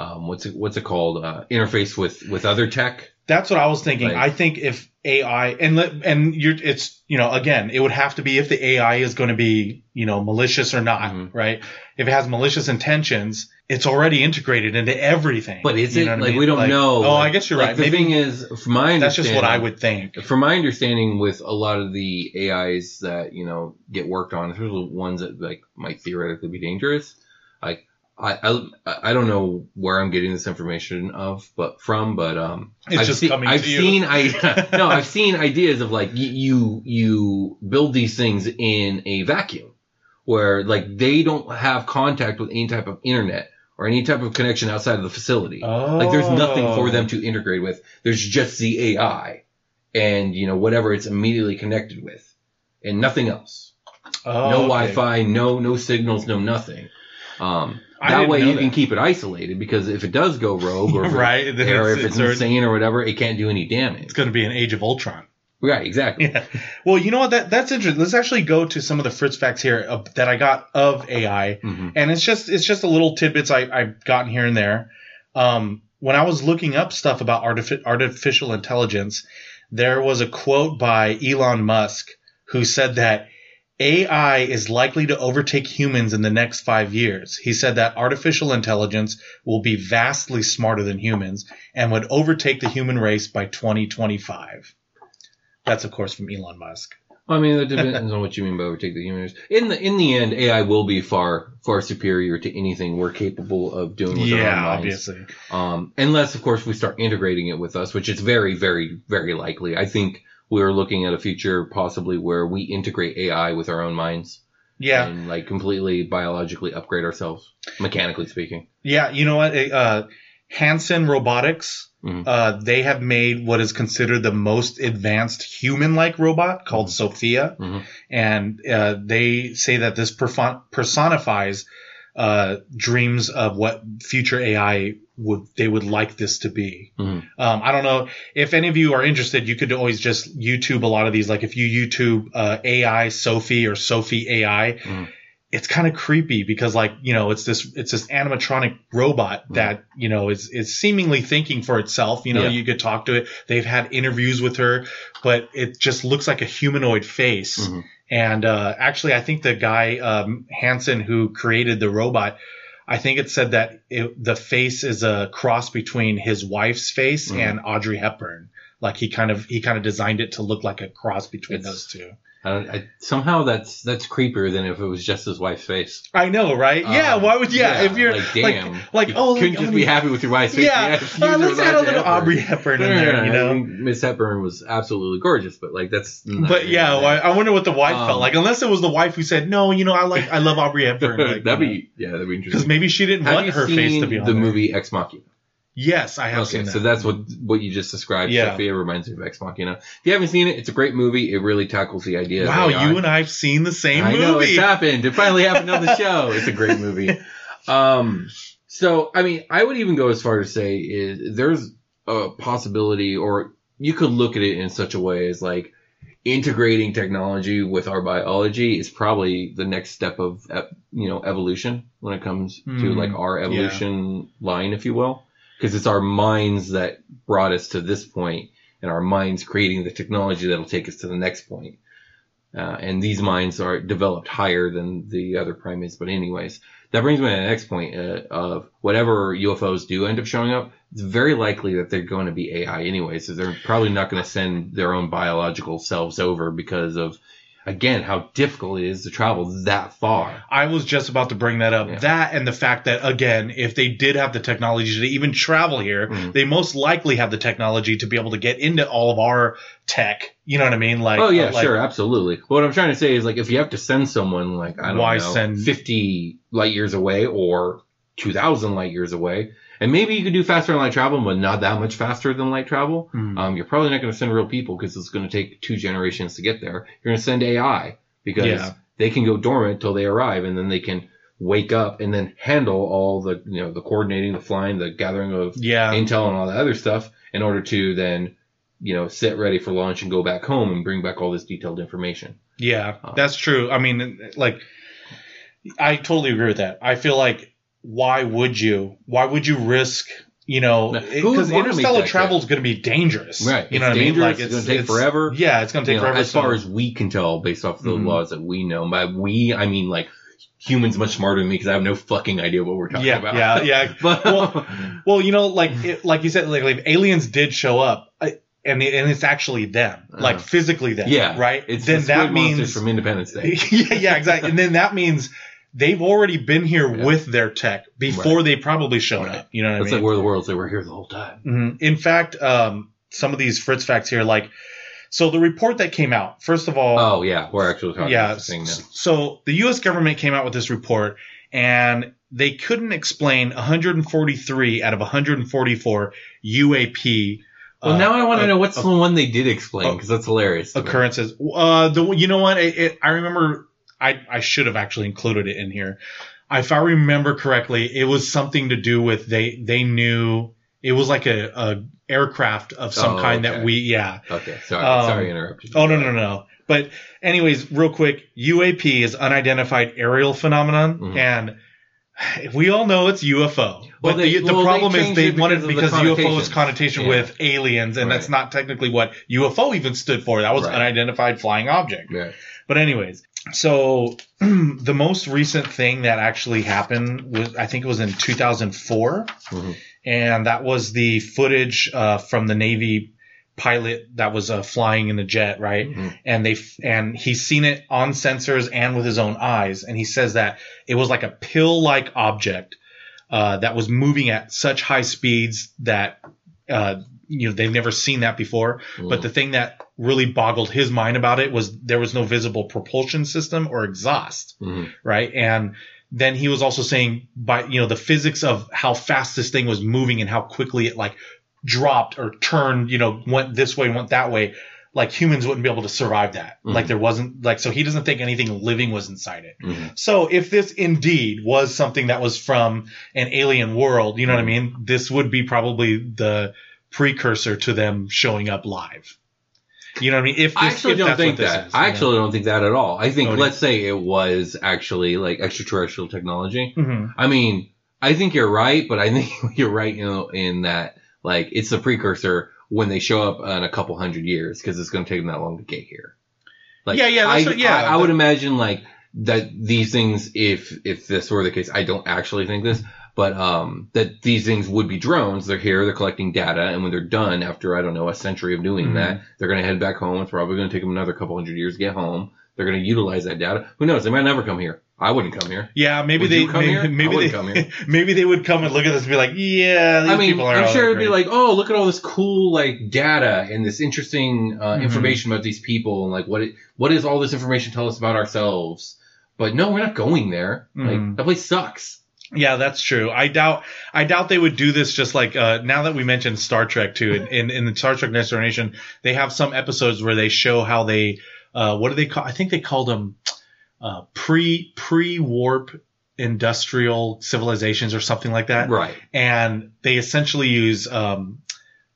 um, what's it what's it called uh, interface with with other tech that's what I was thinking. Like- I think if AI and and you're it's you know again it would have to be if the AI is going to be you know malicious or not, Mhm. right? If it has malicious intentions, it's already integrated into everything. But is it know what I like mean? we don't know? Oh, like- I guess you're like, right. The Maybe thing is, from my that's just what I would think. From my understanding, with a lot of the AIs that you know get worked on, especially the ones that like might theoretically be dangerous, like I I, I don't know where I'm getting this information of, but from, but um, It's I've just seen, coming I've to you. seen I no, I've seen ideas of like you you build these things in a vacuum where like they don't have contact with any type of internet or any type of connection outside of the facility. Oh, Like there's nothing for them to integrate with. There's just the AI and you know whatever it's immediately connected with, and nothing else. Oh, no okay. Wi-Fi, no no signals, no nothing. Um, I that way you that. can keep it isolated because if it does go rogue or if, right. Or it's, if it's, it's, insane or whatever, it can't do any damage. it's going to be an Age of Ultron. Right, exactly. Yeah. Well, you know what? That that's interesting. Let's actually go to some of the Fritz facts here uh, that I got of AI, Mhm. and it's just it's just a little tidbits I, I've gotten here and there. Um, when I was looking up stuff about artifi- artificial intelligence, there was a quote by Elon Musk who said that AI is likely to overtake humans in the next five years. He said that artificial intelligence will be vastly smarter than humans and would overtake the human race by 2025. That's of course from Elon Musk. I mean, that depends on what you mean by overtake the humans. In the in the end, AI will be far far superior to anything we're capable of doing with our own Yeah, minds. obviously. Um, unless, of course, we start integrating it with us, which is very, very, very likely. I think we're looking at a future possibly where we integrate AI with our own minds Yeah, and like completely biologically upgrade ourselves, mechanically speaking. yeah. You know what? Uh, Hanson Robotics. Mhm. Uh, they have made what is considered the most advanced human-like robot called Sophia, Mhm. and uh, they say that this perfon- personifies uh, dreams of what future AI would they would like this to be. Mhm. Um, I don't know if any of you are interested. You could always just YouTube a lot of these. Like if you YouTube uh, AI Sophie or Sophie AI, Mhm. it's kind of creepy because like you know it's this it's this animatronic robot Mm-hmm. that you know is is seemingly thinking for itself. You know, Yeah. you could talk to it. They've had interviews with her, but it just looks like a humanoid face. Mhm. And uh, actually, I think the guy um, Hanson who created the robot, I think it said that it, the face is a cross between his wife's face Mhm. and Audrey Hepburn. Like he kind of he kind of designed it to look like a cross between It's- those two. I don't, I, somehow that's that's creepier than if it was just his wife's face. I know, right? yeah. Um, Why would yeah? if you're like, like damn, like, you oh, couldn't look, just I'm be happy with your wife's face. yeah, use uh, let's add a little Hepburn. Audrey Hepburn in there, you I know. mean, Miss Hepburn was absolutely gorgeous, but like that's. But yeah, well, I, I wonder what the wife Um, felt like. Unless it was the wife who said, "No, you know, I like, I love Audrey Hepburn." Like, that'd be yeah, that'd be interesting. because maybe she didn't Have want her face to be on the there. movie Ex Machina? Yes, I have Okay, seen that. so that's what what you just described. Yeah. Sophia reminds me of Ex Machina. If you haven't seen it, it's a great movie. It really tackles the idea. wow, you and I've seen the same I movie. know it's happened. It finally happened on the show. It's a great movie. Um, so I mean, I would even go as far to say is there's a possibility, or you could look at it in such a way as like integrating technology with our biology is probably the next step of you know evolution when it comes to Mm, like our evolution line, if you will, because it's our minds that brought us to this point, and our minds creating the technology that'll take us to the next point. Uh, and these minds are developed higher than the other primates. But anyways, that brings me to the next point uh, of whatever UFOs do end up showing up. It's very likely that they're going to be AI anyways. So they're probably not going to send their own biological selves over because of, again, how difficult it is to travel that far. I was just about to bring that up. Yeah. That and the fact that again, if they did have the technology to even travel here, Mhm. they most likely have the technology to be able to get into all of our tech. You know what I mean? Like, oh yeah, like- sure, absolutely. What I'm trying to say is like if you have to send someone like I don't Why know, send- 50 light years away or 2,000 light years away, and maybe you could do faster than light travel, but not that much faster than light travel. Mhm. Um, you're probably not going to send real people because it's going to take two generations to get there. You're going to send AI because Yeah. they can go dormant till they arrive, and then they can wake up and then handle all the you know the coordinating, the flying, the gathering of yeah, intel and all that other stuff in order to then you know sit ready for launch and go back home and bring back all this detailed information. yeah, Um, that's true. I mean, like, I totally agree with that. I feel like, why would you? Why would you risk? You know, Now, who would because interstellar travel is going to be dangerous, Right. You know It's what I mean? Like it's gonna take forever. Yeah, it's going to You take know, forever. as far so- as we can tell based off the Mhm. laws that we know. By we, I mean like humans much smarter than me because I have no fucking idea what we're talking yeah, about. yeah, yeah. but Well, Well, you know, like it, like you said, like, like if aliens did show up, I, and and it's actually them, like Uh-huh. physically them, yeah, right? It's then the that means from Independence Day. yeah, yeah, exactly. And then that means they've already been here Yeah. with their tech before they probably showed Right. up. You know what It's I like mean? we're the world, They we're here the whole time. Mhm. In fact, um, some of these Fritz facts here, like, so the report that came out, first of all, Oh yeah, we're actually talking yeah. about thing now. So the U.S. government came out with this report, and they couldn't explain 143 out of 144 UAP. Well, uh, now I want to uh, know what's uh, the one they did explain uh, because that's hilarious. occurrences. Uh, the you know what? It, it, I remember. I I should have actually included it in here. If I remember correctly, it was something to do with they they knew it was like a, a aircraft of some Oh, kind okay. that we yeah. Okay, sorry, Um, sorry, to interrupt you. Oh no no no. But anyways, real quick, UAP is unidentified aerial phenomenon, Mhm. and we all know it's UFO. Well, but they- the, the well, they problem is they wanted because of the UFO is connotation Yeah. with aliens, and that's not technically what UFO even stood for. That was Right. unidentified flying object. Yeah. But anyways, so the most recent thing that actually happened was I think it was in 2004, Mhm. and that was the footage uh, from the Navy pilot that was uh, flying in the jet, right? Mhm. And they and he's seen it on sensors and with his own eyes, and he says that it was like a pill-like object uh, that was moving at such high speeds that uh, you know they've never seen that before. But the thing that really boggled his mind about it was there was no visible propulsion system or exhaust, Mhm. right? And then he was also saying by you know the physics of how fast this thing was moving and how quickly it like dropped or turned, you know, went this way, went that way. Like humans wouldn't be able to survive that. Mhm. Like there wasn't like so he doesn't think anything living was inside it. Mhm. So if this indeed was something that was from an alien world, you know what I mean? This would be probably the precursor to them showing up live. You know what I mean? If this, I actually if don't think that. is, I you know? actually don't think that at all. I think Oh, let's say it was actually like extraterrestrial technology. Mhm. I mean, I think you're right, but I think you're right you know, in that like it's the precursor when they show up in a couple hundred years because it's going to take them that long to get here. Like, Yeah, yeah, that's I, what- yeah, I, I would imagine like that these things, if if this were the case, I don't actually think this, but um, that these things would be drones. They're here, they're collecting data, and when they're done, after I don't know a century of doing Mhm. that, they're going to head back home. It's probably going to take them another couple hundred years to get home. They're going to utilize that data. Who knows? They might never come here. I wouldn't come here. Yeah, maybe Would they come maybe, here? I maybe they come here. maybe they would come and look at this and be like, yeah, these I mean, people are I'm sure it'd great. be like, oh, look at all this cool like data and this interesting uh, Mhm. information about these people and like what it, what does all this information tell us about ourselves? But no, we're not going there. Mhm. Like that place sucks. Yeah, that's true. I doubt I doubt they would do this just like uh, now that we mentioned Star Trek too. In, in in the Star Trek Next Generation, they have some episodes where they show how they uh, what do they call? I think they called them uh, pre pre warp industrial civilizations or something like that. Right. And they essentially use um,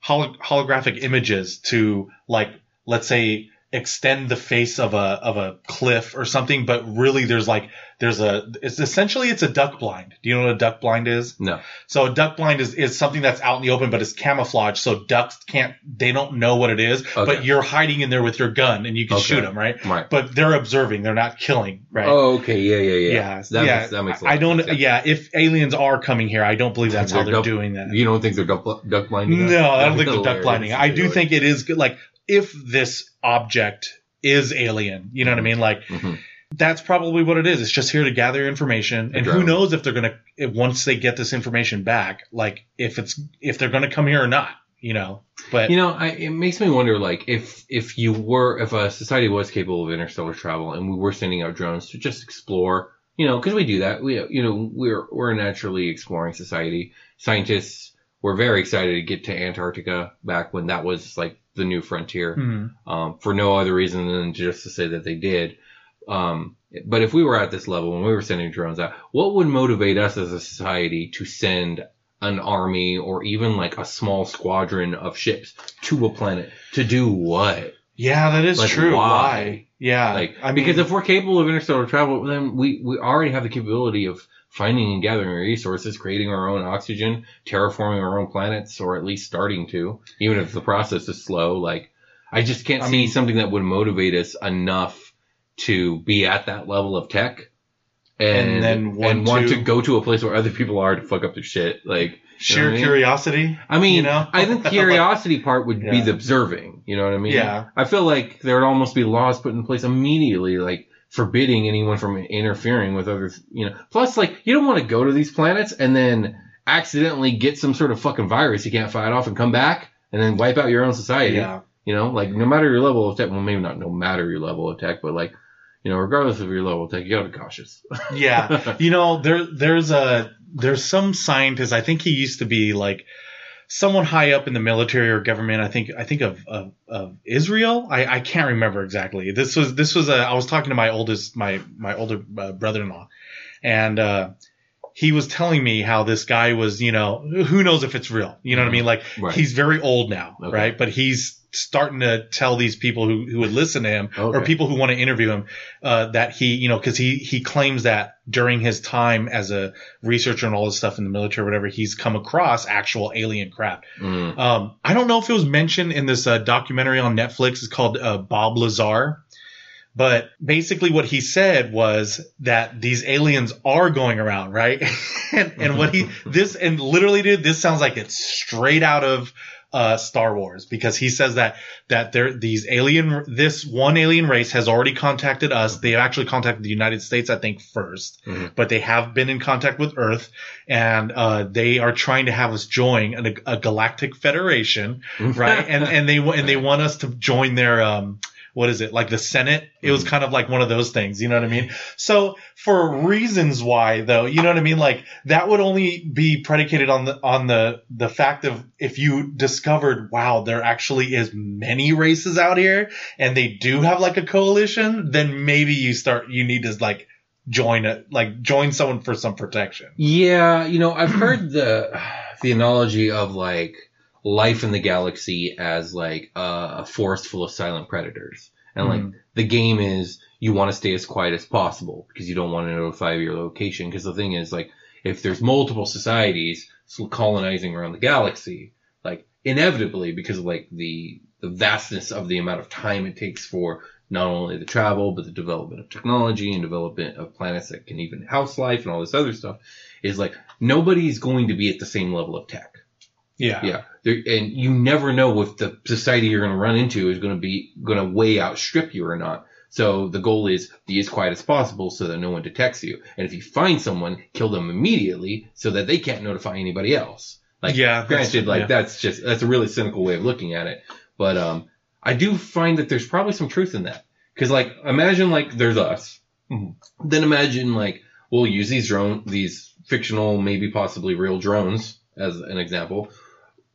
holo- holographic images to like let's say extend the face of a of a cliff or something, but really there's like there's a it's essentially it's a duck blind. Do you know what a duck blind is? No. So a duck blind is, is something that's out in the open, but it's camouflage, so ducks can't they don't know what it is, Okay. but you're hiding in there with your gun and you can Okay. shoot them, right? Right. But they're observing, they're not killing, right? Oh, okay. Yeah, yeah, yeah. yeah, That yeah. makes that makes. I don't. sense, Yeah, if aliens are coming here, I don't believe that's how They're they're duck- doing that. You don't think they're duck, duck blinding? No, I don't think they're duck blinding. I do think it is good. Like if this object is alien, you know what I mean? Like Mhm. that's probably what it is. It's just here to gather information, and who knows if they're gonna if, once they get this information back, like if it's if they're gonna come here or not, you know. But You know, I, it makes me wonder, like, if if you were, if a society was capable of interstellar travel, and we were sending out drones to just explore, you know, because we do that, we, you know, we're we're a naturally exploring society. Scientists were very excited to get to Antarctica back when that was like the new frontier, Mhm. um, for no other reason than just to say that they did. Um, but if we were at this level when we were sending drones out, what would motivate us as a society to send an army or even like a small squadron of ships to a planet to do what? yeah, that is Like, true. why? Why? Yeah, Like, I mean, because if we're capable of interstellar travel, then we, we already have the capability of finding and gathering resources, creating our own oxygen, terraforming our own planets, or at least starting to, even if the process is slow. Like, I just can't I see mean- something that would motivate us enough to be at that level of tech. And, And then want and want to- to go to a place where other people are to fuck up their shit. Like, sheer I mean? curiosity. I mean, you know? I think the curiosity part would be the observing. You know what I mean? Yeah. I feel like there would almost be laws put in place immediately, like forbidding anyone from interfering with other, you know. Plus, like, you don't want to go to these planets and then accidentally get some sort of fucking virus you can't fight off and come back and then wipe out your own society. yeah. You know, like no matter your level of tech, well, maybe not no matter your level of tech, but like, you know, regardless of your level of tech, you gotta be cautious. yeah you know there there's a there's some scientist i think he used to be like someone high up in the military or government i think i think of of, of israel. I, I can't remember exactly. This was this was a i was talking to my oldest my my older uh, brother-in-law. And uh he was telling me how this guy was, you know, who knows if it's real. You know what I mean? Like Right. he's very old now, Okay. right? But he's starting to tell these people who, who would listen to him or people who want to interview him, uh, that he, you know, cause he, he claims that during his time as a researcher and all this stuff in the military or whatever, he's come across actual alien craft. Mm. Um, I don't know if it was mentioned in this uh, documentary on Netflix. It's called uh, Bob Lazar. But basically, what he said was that these aliens are going around, right? and, and what he this and literally, dude, this sounds like it's straight out of uh, Star Wars because he says that that there these alien this one alien race has already contacted us. They have actually contacted the United States, I think, 1st Mhm. but they have been in contact with Earth, and uh, they are trying to have us join a, a galactic federation, right? and and they and they want us to join their um what is it like the Senate? It was mm-hmm. kind of like one of those things, you know what I mean? So for reasons why though, you know what I mean? Like that would only be predicated on the on the the fact of if you discovered wow there actually is many races out here and they do have like a coalition, then maybe you start you need to like join it like join someone for some protection. Yeah, you know, I've heard the the analogy of like life in the galaxy as like a forest full of silent predators, and like Mhm. the game is you want to stay as quiet as possible because you don't want to notify your location. Because the thing is, like, if there's multiple societies colonizing around the galaxy, like inevitably because of like the the vastness of the amount of time it takes for not only the travel but the development of technology and development of planets that can even house life and all this other stuff is like nobody's going to be at the same level of tech. Yeah. Yeah, and you never know if the society you're going to run into is going to be going to way outstrip you or not. So the goal is be as quiet as possible so that no one detects you. And if you find someone, kill them immediately so that they can't notify anybody else. Like, Yeah, granted, like yeah. that's just that's a really cynical way of looking at it. But um, I do find that there's probably some truth in that. Because like, imagine like there's us. Mhm. Then imagine like we'll use these drone, these fictional, maybe possibly real drones as an example.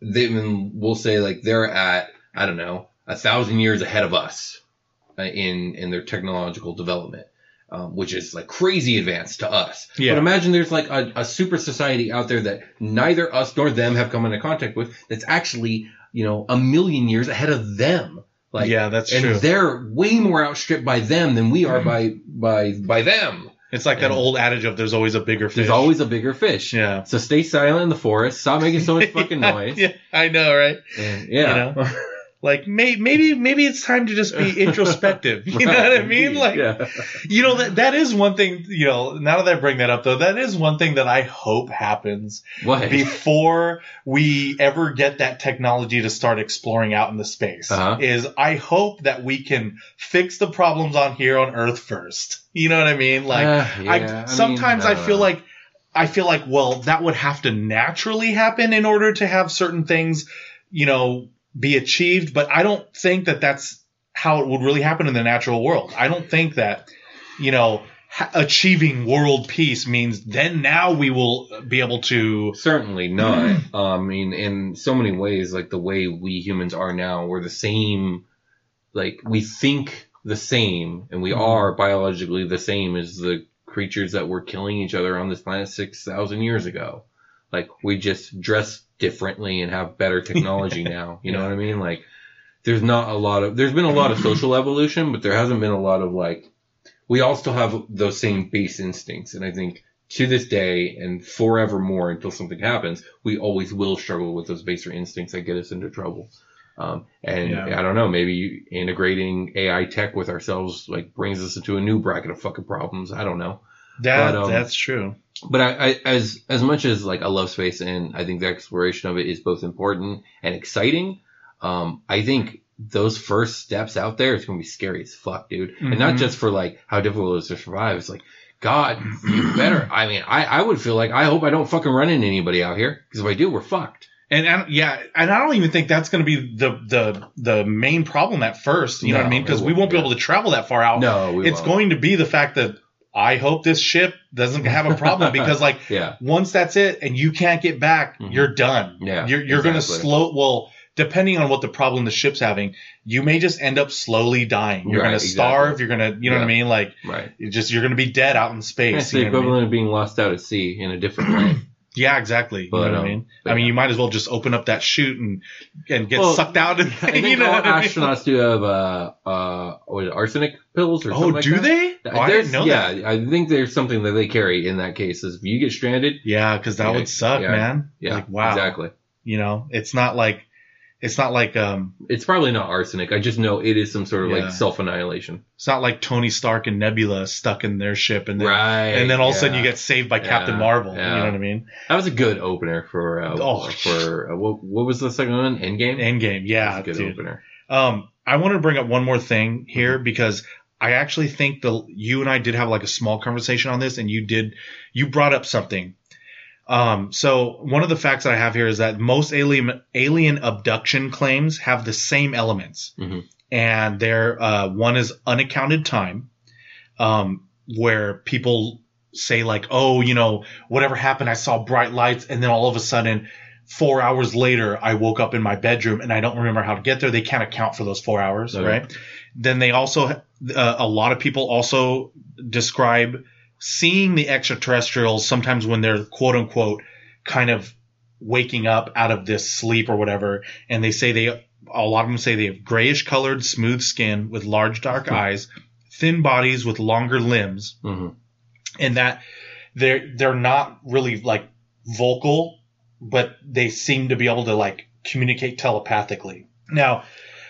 Then we'll say like they're at I don't know a thousand years ahead of us uh, in in their technological development. Um, which is like crazy advanced to us. Yeah. But imagine there's like a, a super society out there that neither us nor them have come into contact with that's actually, you know, a million years ahead of them. Like, yeah, that's and true. they're way more outstripped by them than we are by by by them. It's like that old adage of "there's always a bigger fish." There's always a bigger fish. yeah. So stay silent in the forest. Stop making so much fucking noise. yeah, I know, right? And, yeah. You Like may, maybe maybe it's time to just be introspective. You know what I mean? Like yeah. you know that that is one thing. You know, now that I bring that up, though, that is one thing that I hope happens What? before we ever get that technology to start exploring out in the space. Uh-huh. Is I hope that we can fix the problems on here on Earth first. You know what I mean? Like Uh, yeah, I, mean, sometimes I, don't feel know. like I feel like well that would have to naturally happen in order to have certain things, you know, be achieved. But I don't think that that's how it would really happen in the natural world. I don't think that you know ha- achieving world peace means then now we will be able to. Certainly not. I mean, in so many ways, like the way we humans are now, we're the same. Like we think the same, and we Mhm. are biologically the same as the creatures that were killing each other on this planet six thousand years ago. Like we just dress differently and have better technology now. You know Yeah. what I mean? Like there's not a lot of there's been a lot of social evolution, but there hasn't been a lot of like we all still have those same base instincts, and I think to this day and forevermore until something happens, we always will struggle with those baser instincts that get us into trouble. Um, and Yeah. I don't know, maybe integrating AI tech with ourselves like brings us into a new bracket of fucking problems. I don't know. That But, um, that's true. But I, I, as as much as like I love space and I think the exploration of it is both important and exciting, um, I think those first steps out there it's gonna be scary as fuck, dude. And not Mhm. just for like how difficult it is to survive. It's like, God, you better. I mean, I, I would feel like I hope I don't fucking run into anybody out here because if I do, we're fucked. And, and yeah, and I don't even think that's going to be the the the main problem at first. You know what I mean? Because we won't, be yeah. able to travel that far out. No, we it's won't. going to be the fact that I hope this ship doesn't have a problem because like Yeah, once that's it and you can't get back, Mhm. you're done. Yeah, you're you're going to slow. Well, depending on what the problem the ship's having, you may just end up slowly dying. You're Right, going to starve. exactly. You're going to you know what I mean? Like right. just you're going to be dead out in space. It's the what I mean? equivalent of being lost out at sea in a different way. Yeah, exactly. You But, know what um, I mean? but I mean, yeah. you might as well just open up that chute and and get Well, sucked out. And, I think you know all what I mean? astronauts do have uh uh what arsenic pills or Oh, something like do that. they? Oh, I didn't know yeah, that. I think there's something that they carry in that case. Is if you get stranded, Yeah, because that Yeah, would suck, yeah, man. yeah, Like, wow. exactly. You know, it's not like it's not like um It's probably not arsenic. I just know it is some sort of Yeah. like self annihilation. it's not like Tony Stark and Nebula stuck in their ship and then Right. and then all of a sudden you get saved by Yeah, Captain Marvel. yeah. You know what I mean? That was a good opener for uh, Oh. for uh, what, what was the second one? Endgame. Endgame, yeah, That was a good dude. opener. Um, I want to bring up one more thing here because I actually think the you and I did have like a small conversation on this, and you did you brought up something. Um, so one of the facts that I have here is that most alien alien abduction claims have the same elements, Mhm. and they're uh, one is unaccounted time, um, where people say like, oh, you know, whatever happened, I saw bright lights, and then all of a sudden four hours later, I woke up in my bedroom and I don't remember how to get there. They can't account for those four hours, Okay. right? Then they also, uh, a lot of people also describe seeing the extraterrestrials sometimes when they're quote unquote kind of waking up out of this sleep or whatever. And they say they, a lot of them say they have grayish colored, smooth skin with large dark eyes, thin bodies with longer limbs, hmm and that they're they're not really like vocal, but they seem to be able to like communicate telepathically. Now,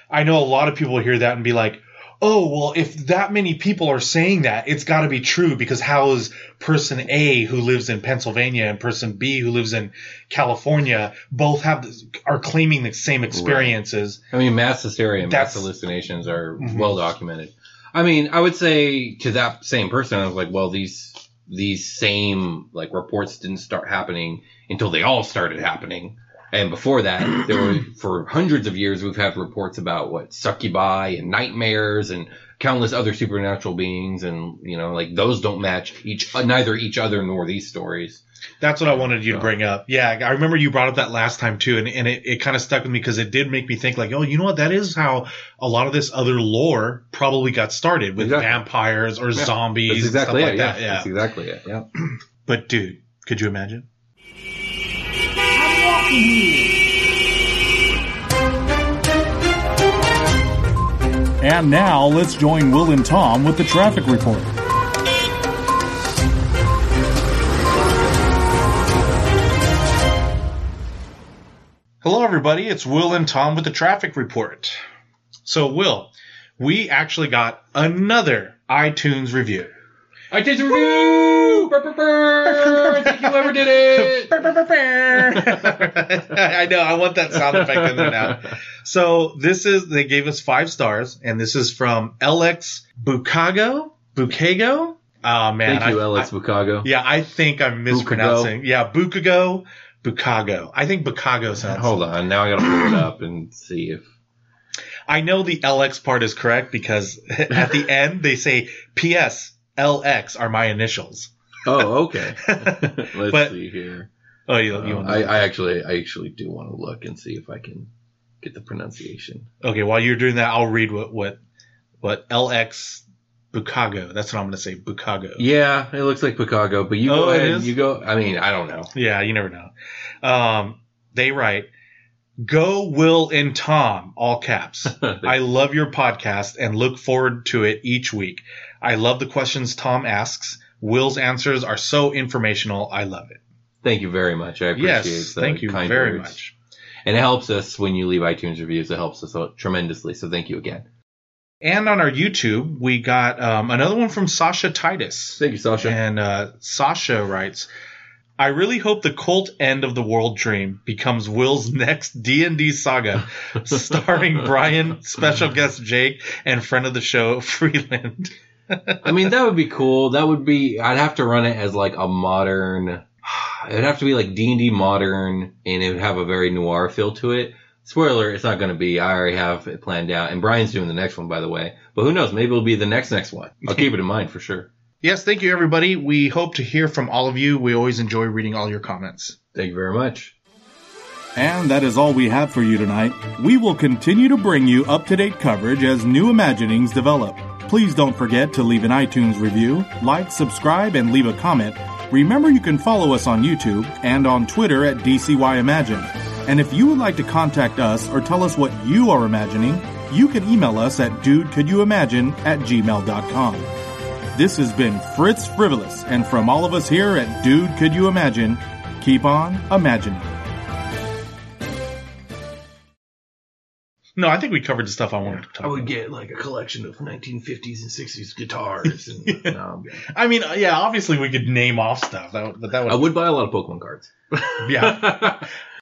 I know a lot of people hear that and be like, "Oh, well, if that many people are saying that, it's got to be true because how is person A who lives in Pennsylvania and person B who lives in California both have this, are claiming the same experiences?" I mean, mass hysteria and mass hallucinations are Mhm. well documented. I mean, I would say to that same person, I was like, well, these these same like reports didn't start happening until they all started happening. And before that, there were for hundreds of years we've had reports about what succubi and nightmares and countless other supernatural beings, and you know, like those don't match each neither each other nor these stories. That's what I wanted you to bring up. Yeah, I remember you brought up that last time too, and, and it, it kind of stuck with me because it did make me think like, oh, you know what? That is how a lot of this other lore probably got started with Exactly. vampires or Yeah. zombies That's and stuff exactly like it. that. yeah, Yeah. that's exactly it. Yeah. But dude, could you imagine? And now let's join Will and Tom with the traffic report. Hello, everybody. It's Will and Tom with the traffic report. So, Will, we actually got another iTunes review. iTunes review. Brr, brr, brr. Thank you, whoever did it. I know. I want that sound effect in there now. So this is they gave us five stars, and this is from LX Bukago. Bukago. Oh ah, man. Thank you, I- Alex Bukago. Yeah, I think I'm mispronouncing. Yeah, Bukago, Bukago. I think Bukago sounds. Hold on. Now I gotta pull it up and see if. I know the LX part is correct because at the end they say PS LX are my initials. Oh, okay. Let's But- see here. Oh, you, you want I, I actually, I actually do want to look and see if I can get the pronunciation. Okay, while you're doing that, I'll read what what what LX Bukago. That's what I'm going to say. Bukago. Yeah, it looks like Bukago, but you Oh, go ahead. You go. I mean, I don't know. Yeah, you never know. Um, they write, "Go Will and Tom," all caps. I love your podcast and look forward to it each week. I love the questions Tom asks. Will's answers are so informational. I love it. Thank you very much. I appreciate Yes, the thank you kind very words. much. And it helps us when you leave iTunes reviews. It helps us tremendously. So thank you again. And on our YouTube, we got um, another one from Sasha Titus. Thank you, Sasha. And uh, Sasha writes, "I really hope the cult end of the world dream becomes Will's next D and D saga, starring Brian, special guest Jake, and friend of the show Freeland." I mean, that would be cool. That would be. I'd have to run it as like a modern. It'd have to be like D and D modern, and it would have a very noir feel to it. Spoiler: It's not going to be. I already have it planned out, and Brian's doing the next one, by the way. But who knows? Maybe it'll be the next next one. I'll keep it in mind for sure. Yes, thank you, everybody. We hope to hear from all of you. We always enjoy reading all your comments. Thank you very much. And that is all we have for you tonight. We will continue to bring you up to date coverage as new imaginings develop. Please don't forget to leave an iTunes review, like, subscribe, and leave a comment. Remember, you can follow us on YouTube and on Twitter at DCY Imagine. And if you would like to contact us or tell us what you are imagining, you can email us at dudecouldyoumagine at gmail.com. This has been Fritz Frivolous, and from all of us here at Dude Could You Imagine, keep on imagining. No, I think we covered the stuff I wanted to talk about. I would about. get like a collection of 1950s and 60s guitars. And, no, I'm. I mean, uh, yeah, obviously we could name off stuff, that, but that would I would buy a lot of Pokemon cards. yeah.